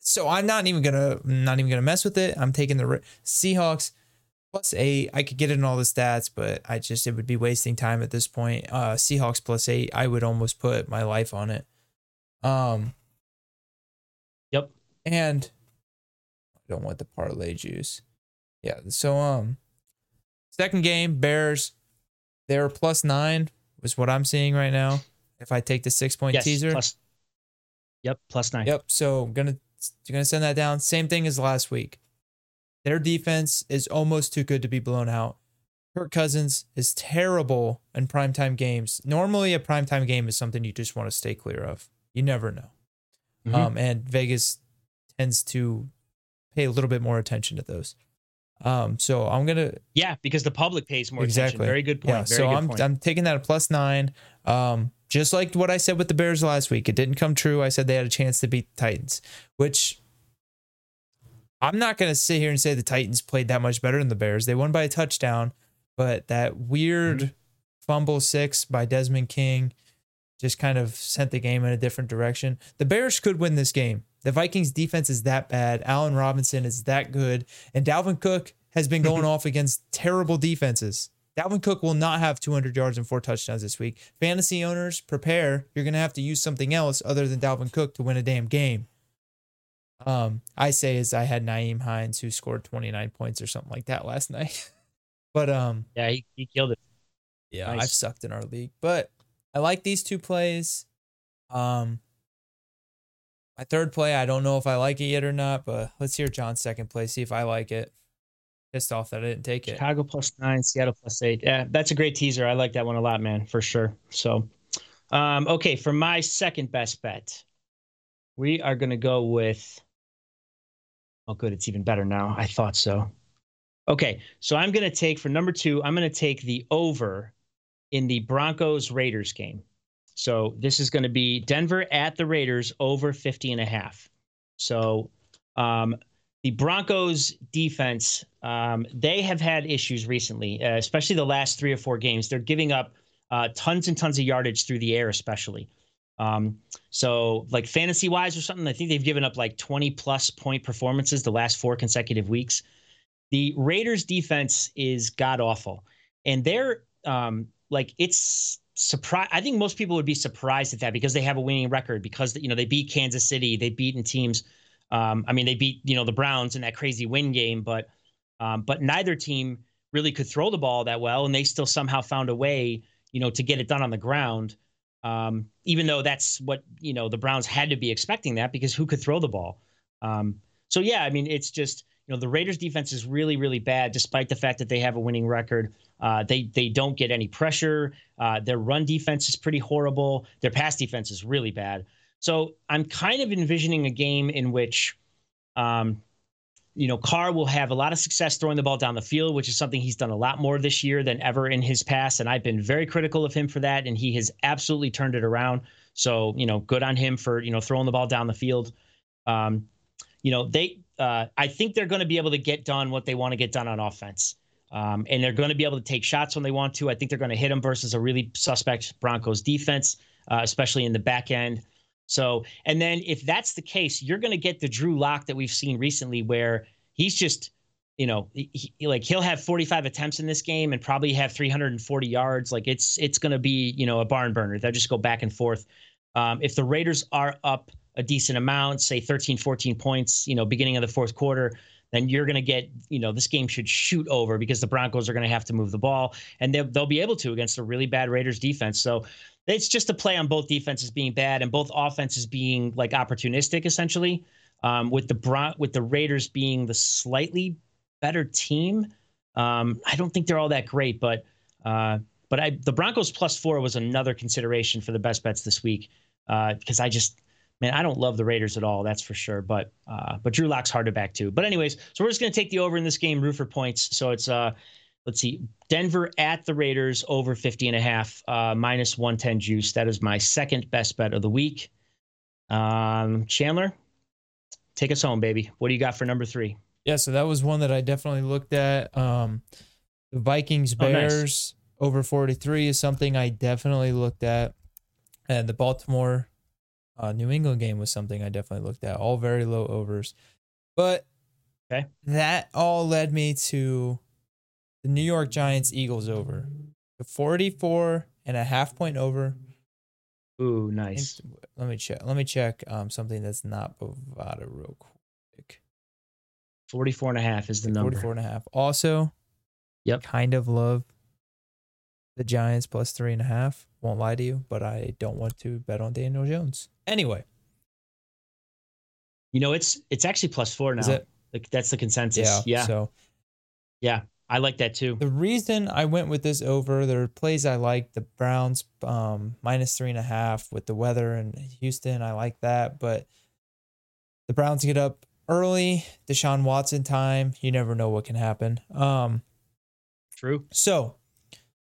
so I'm not even gonna not even gonna mess with it. I'm taking the Ra- Seahawks plus eight. I could get it in all the stats, but I just it would be wasting time at this point. Uh, Seahawks plus eight. I would almost put my life on it. Um, Yep. and don't want the parlay juice. Yeah. So um, second game Bears, they were plus nine was what I'm seeing right now. If I take the six point Yes, teaser, plus- yep, plus nine. Yep. So gonna you're gonna send that down. Same thing as last week. Their defense is almost too good to be blown out. Kirk Cousins is terrible in primetime games. Normally, a primetime game is something you just want to stay clear of. You never know. Mhm. Um, and Vegas tends to pay a little bit more attention to those. Um, so I'm gonna Yeah, because the public pays more Exactly. attention. Very good point. yeah. Very So I'm point. I'm taking that at plus nine. Um, just like what I said with the Bears last week, it didn't come true. I said they had a chance to beat the Titans, which I'm not gonna sit here and say the Titans played that much better than the Bears. They won by a touchdown, but that weird Mm-hmm. fumble six by Desmond King just kind of sent the game in a different direction. The Bears could win this game. The Vikings defense is that bad. Allen Robinson is that good. And Dalvin Cook has been going off against terrible defenses. Dalvin Cook will not have 200 yards and four touchdowns this week. Fantasy owners, prepare. You're going to have to use something else other than Dalvin Cook to win a damn game. Um, I say is I had Nyheim Hines who scored 29 points or something like that last night. but um, yeah, he, he killed it. yeah, Nice. I've sucked in our league, but I like these two plays. Um, my third play, I don't know if I like it yet or not, but let's hear John's second play, see if I like it. Pissed off that I didn't take it. Chicago plus nine, Seattle plus eight. Yeah, that's a great teaser. I like that one a lot, man, for sure. So, um, okay, for my second best bet, we are going to go with. Oh, good. It's even better now. I thought so. Okay, so I'm going to take for number two, I'm going to take the over in the Broncos Raiders game. So this is going to be Denver at the Raiders over 50 and a half. So um, the Broncos defense, um, they have had issues recently, uh, especially the last three or four games. They're giving up uh, tons and tons of yardage through the air, especially. Um, so, like fantasy wise or something, I think they've given up like 20 plus point performances the last four consecutive weeks. The Raiders defense is god awful, and they're um, like it's surprise. I think most people would be surprised at that because they have a winning record because you know they beat Kansas City, they've beaten teams. Um, I mean, they beat you know the Browns in that crazy win game, but um, but neither team really could throw the ball that well, and they still somehow found a way you know to get it done on the ground. Um, even though that's what you know the Browns had to be expecting that because who could throw the ball? Um, so yeah, I mean it's just you know the Raiders defense is really really bad despite the fact that they have a winning record. Uh, they they don't get any pressure. Uh, their run defense is pretty horrible. Their pass defense is really bad. So I'm kind of envisioning a game in which, um, you know, Carr will have a lot of success throwing the ball down the field, which is something he's done a lot more this year than ever in his past. And I've been very critical of him for that, and he has absolutely turned it around. So you know, good on him for you know throwing the ball down the field. Um, you know, they uh, I think they're going to be able to get done what they want to get done on offense. Um, and they're going to be able to take shots when they want to. I think they're going to hit them versus a really suspect Broncos defense, uh, especially in the back end. So, and then if that's the case, you're going to get the Drew Lock that we've seen recently, where he's just, you know, he, like he'll have 45 attempts in this game and probably have 340 yards. Like it's it's going to be, you know, a barn burner. They'll just go back and forth. Um, if the Raiders are up a decent amount, say 13, 14 points, you know, beginning of the fourth quarter, then you're going to get, you know, this game should shoot over because the Broncos are going to have to move the ball and they'll, they'll be able to against a really bad Raiders defense. So it's just a play on both defenses being bad and both offenses being like opportunistic essentially. Um, with the Bron- with the Raiders being the slightly better team, um, I don't think they're all that great, but uh, but I the Broncos plus four was another consideration for the best bets this week because I just man, I don't love the Raiders at all. That's for sure. But uh, but Drew Lock's hard to back too. But anyways, so we're just gonna take the over in this game, root for points. So it's uh, let's see, Denver at the Raiders over 50 and a half, uh, minus 110 juice. That is my second best bet of the week. Um, Chandler, take us home, baby. What do you got for number three? Yeah, so that was one that I definitely looked at. Um, the Vikings Oh, nice. Bears over 43 is something I definitely looked at. And the Baltimore uh, New England game was something I definitely looked at. All very low overs. But Okay. that all led me to the New York Giants Eagles over. The 44 and a half point over. Ooh, nice. think- Let me check. Let me check um, something that's not Bovada real quick. 44 and a half is the number. 44 and a half. Also, Yep. kind of love the Giants plus three and a half. Won't lie to you, but I don't want to bet on Daniel Jones. Anyway, You know, it's it's actually plus four now. Like, that's the consensus. Yeah. Yeah. So Yeah. I like that too. the reason I went with this over, there are plays I like. The Browns um, minus three and a half with the weather in Houston. I like that, but the Browns get up early. Deshaun Watson time. You never know what can happen. Um, True. So,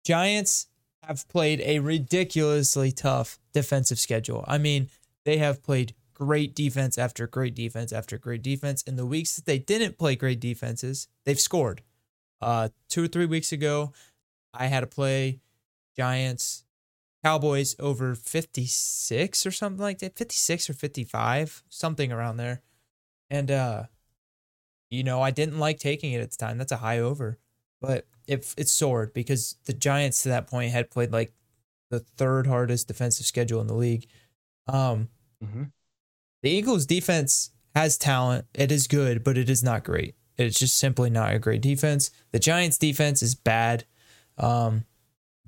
Giants have played a ridiculously tough defensive schedule. I mean, they have played great defense after great defense after great defense. In the weeks that they didn't play great defenses, they've scored. Uh, two or three weeks ago, I had to play Giants Cowboys over 56 or something like that, 56 or 55, something around there. And uh you know, I didn't like taking it at the time. That's a high over. But it it soared because the Giants to that point had played like the third hardest defensive schedule in the league. Um hmm the Eagles defense has talent. It is good, but it is not great. It's just simply not a great defense. The Giants defense is bad. Um,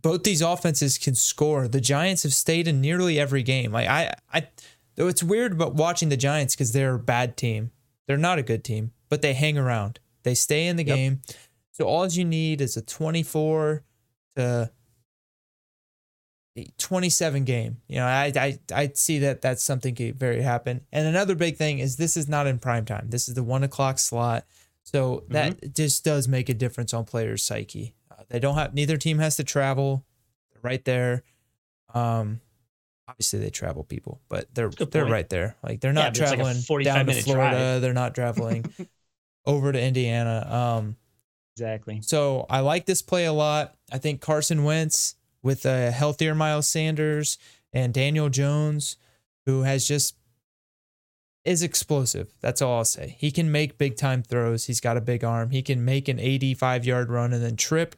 both these offenses can score. The Giants have stayed in nearly every game. Like I, I, though it's weird but watching the Giants because they're a bad team. They're not a good team, but they hang around. They stay in the Yep. game. So all you need is a 24 to 27 game. You know, I I I see that that's something could very happen. And another big thing is this is not in prime time. This is the one o'clock slot, so that just does make a difference on players' psyche. Uh, they don't have neither team has to travel. They're right there. Um, obviously they travel people, but they're they're right there. Like they're not but it's like traveling down to Florida. drive. They're not traveling over to Indiana. Um. Exactly. So I like this play a lot. I think Carson Wentz with a healthier Miles Sanders and Daniel Jones, who has just is explosive. That's all I'll say. He can make big time throws. He's got a big arm. He can make an 85 yard run and then trip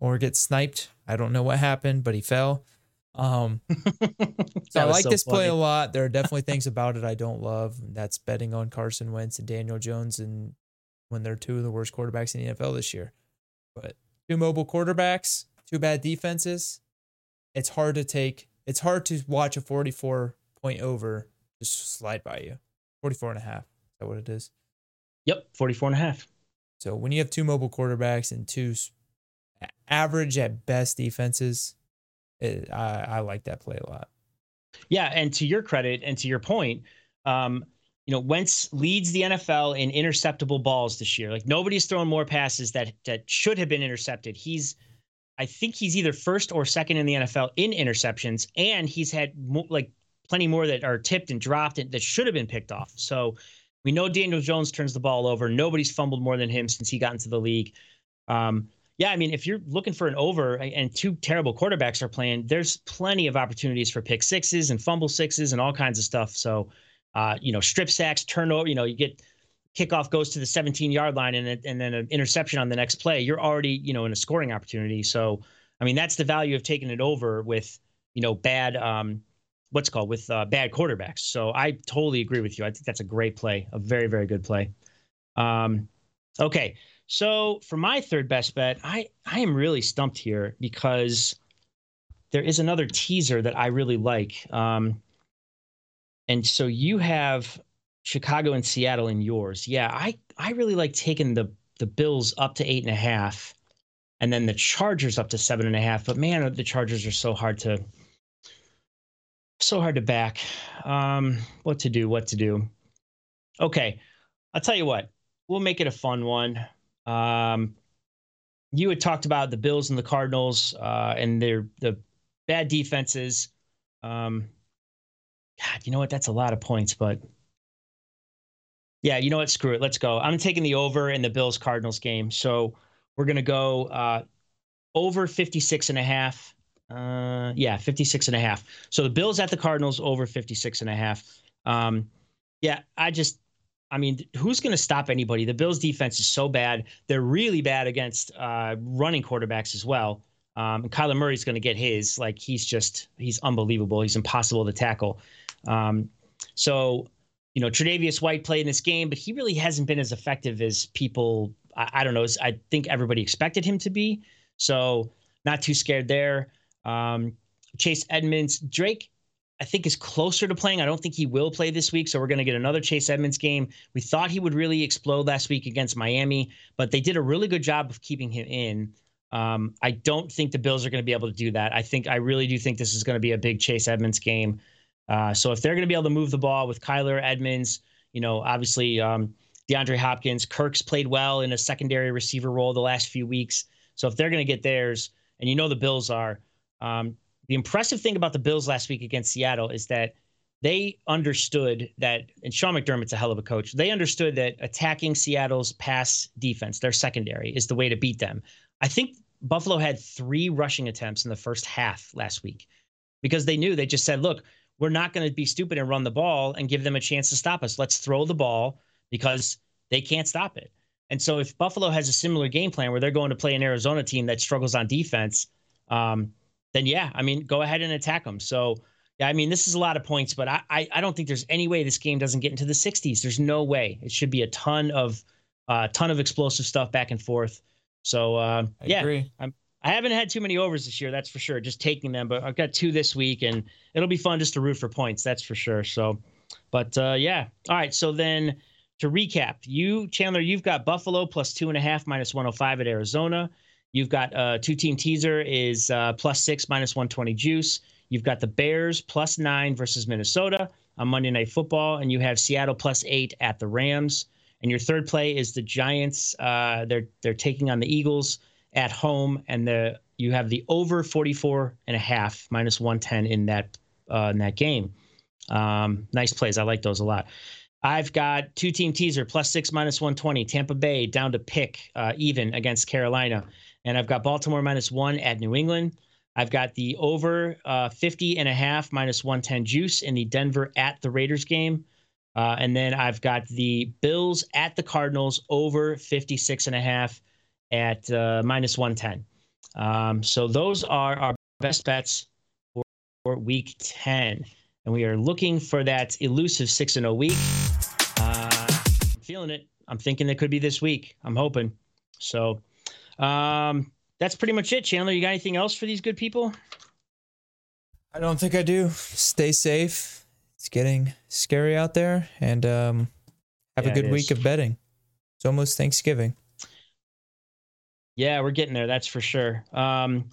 or get sniped. I don't know what happened, but he fell. Um, so I like this play a lot. There are definitely things about it I don't love. That's betting on Carson Wentz and Daniel Jones and when they're two of the worst quarterbacks in the NFL this year. But two mobile quarterbacks, two bad defenses. It's hard to take. It's hard to watch a 44 point over just slide by you. 44 and a half. Is that what it is? Yep. 44 and a half. So when you have two mobile quarterbacks and two average at best defenses, it, I, I like that play a lot. Yeah, and to your credit and to your point, um, you know, Wentz leads the NFL in interceptable balls this year. Like nobody's thrown more passes that that should have been intercepted. He's, I think he's either first or second in the NFL in interceptions, and he's had mo- like plenty more that are tipped and dropped and that should have been picked off. So we know Daniel Jones turns the ball over. Nobody's fumbled more than him since he got into the league. Um, yeah, I mean, if you're looking for an over and two terrible quarterbacks are playing, there's plenty of opportunities for pick sixes and fumble sixes and all kinds of stuff. So, uh, you know, strip sacks, turnover, you know, you get kickoff goes to the 17 yard line and, and then an interception on the next play. You're already, you know, in a scoring opportunity. So, I mean, that's the value of taking it over with, you know, bad, um, what's called with uh, bad quarterbacks. So I totally agree with you. I think that's a great play, a very, very good play. Um, okay. So for my third best bet, I I am really stumped here because there is another teaser that I really like. Um, and so you have Chicago and Seattle in yours. Yeah, I I really like taking the the Bills up to eight and a half, and then the Chargers up to seven and a half. But man, the Chargers are so hard to so hard to back. Um, what to do? What to do? Okay, I'll tell you what. We'll make it a fun one. Um, you had talked about the Bills and the Cardinals uh, and their the bad defenses. Um, God, you know what? That's a lot of points, but yeah, you know what? Screw it. Let's go. I'm taking the over in the Bills Cardinals game. So we're gonna go uh, over 56 and a half. Uh, yeah, 56 and a half. So the Bills at the Cardinals over 56 and a half. Um, yeah, I just I mean, who's going to stop anybody? The Bills' defense is so bad. They're really bad against uh, running quarterbacks as well. Um, and Kyler Murray's going to get his. Like he's just he's unbelievable. He's impossible to tackle. Um, so, you know, Tre'Davious White played in this game, but he really hasn't been as effective as people. I, I don't know. I think everybody expected him to be. So not too scared there. Um, Chase Edmonds, Drake, I think is closer to playing. I don't think he will play this week, so we're going to get another Chase Edmonds game. We thought he would really explode last week against Miami, but they did a really good job of keeping him in. Um, I don't think the Bills are going to be able to do that. I think I really do think this is going to be a big Chase Edmonds game. Uh, so if they're going to be able to move the ball with Kyler Edmonds, you know, obviously um, DeAndre Hopkins, Kirk's played well in a secondary receiver role the last few weeks. So if they're going to get theirs, and you know the Bills are, um, the impressive thing about the Bills last week against Seattle is that they understood that, and Sean McDermott's a hell of a coach. They understood that attacking Seattle's pass defense, their secondary, is the way to beat them. I think Buffalo had three rushing attempts in the first half last week because they knew they just said, look, we're not going to be stupid and run the ball and give them a chance to stop us. Let's throw the ball because they can't stop it. And so if Buffalo has a similar game plan where they're going to play an Arizona team that struggles on defense, um, then yeah, I mean, go ahead and attack them. So yeah, I mean, this is a lot of points, but I, I, I don't think there's any way this game doesn't get into the 60s. There's no way. It should be a ton of a uh, ton of explosive stuff back and forth. So uh, yeah, agree. I'm I haven't had too many overs this year, that's for sure. Just taking them, but I've got two this week, and it'll be fun just to root for points, that's for sure. So, but uh, yeah, all right. So then to recap, you Chandler, you've got Buffalo plus two and a half minus 105 at Arizona. You've got uh, two team teaser is uh, plus six minus 120 juice. You've got the Bears plus nine versus Minnesota on Monday Night Football, and you have Seattle plus eight at the Rams. And your third play is the Giants. Uh, they're they're taking on the Eagles at home, and the you have the over 44 and a half minus 110 in that uh, in that game. Um, nice plays. I like those a lot. I've got two team teaser plus six minus 120. Tampa Bay down to pick uh, even against Carolina. And I've got Baltimore minus one at New England. I've got the over uh, 50 and a half minus 110 juice in the Denver at the Raiders game. Uh, and then I've got the Bills at the Cardinals over 56 and a half at uh, minus 110. Um, so those are our best bets for, for, week 10. And we are looking for that elusive 6 0 week. Uh, I'm feeling it. I'm thinking it could be this week. I'm hoping. So um, that's pretty much it. Chandler, you got anything else for these good people? I don't think I do. Stay safe. It's getting scary out there. And um, have yeah, a good week of betting. It's almost Thanksgiving. Yeah, we're getting there. That's for sure. Um,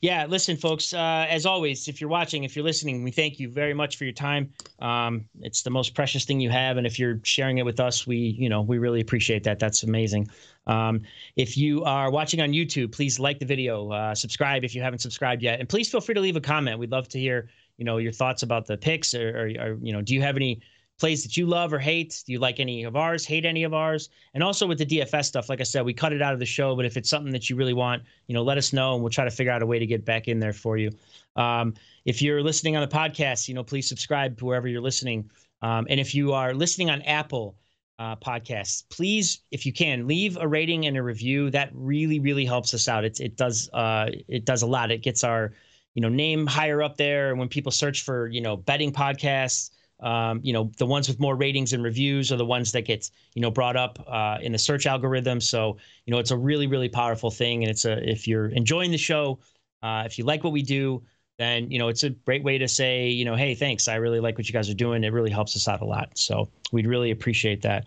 yeah, listen, folks. Uh, as always, if you're watching, if you're listening, we thank you very much for your time. Um, it's the most precious thing you have, and if you're sharing it with us, we, you know, we really appreciate that. That's amazing. Um, if you are watching on YouTube, please like the video, uh, subscribe if you haven't subscribed yet, and please feel free to leave a comment. We'd love to hear, you know, your thoughts about the picks, or, or, or you know, do you have any plays that you love or hate. Do you like any of ours? Hate any of ours? And also with the DFS stuff, like I said, we cut it out of the show. But if it's something that you really want, you know, let us know, and we'll try to figure out a way to get back in there for you. Um, if you're listening on the podcast, you know, please subscribe wherever you're listening. Um, and if you are listening on Apple uh, podcasts, please, if you can, leave a rating and a review. That really, really helps us out. It it does uh, it does a lot. It gets our you know name higher up there. When people search for you know betting podcasts um, you know, the ones with more ratings and reviews are the ones that get, you know, brought up uh, in the search algorithm. So, you know, it's a really, really powerful thing. And it's a, if you're enjoying the show, uh, if you like what we do, then, you know, it's a great way to say, you know, hey, thanks. I really like what you guys are doing. It really helps us out a lot. So we'd really appreciate that.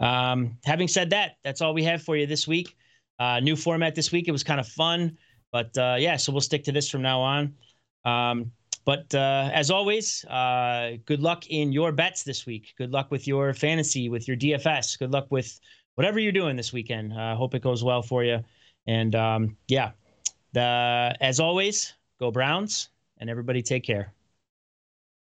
Um, having said that, that's all we have for you this week. Uh, new format this week. It was kind of fun, but uh, yeah, so we'll stick to this from now on. Um, but uh, as always, uh, good luck in your bets this week. Good luck with your fantasy, with your DFS. Good luck with whatever you're doing this weekend. I uh, hope it goes well for you. And um, yeah, the, as always, go Browns, and everybody take care.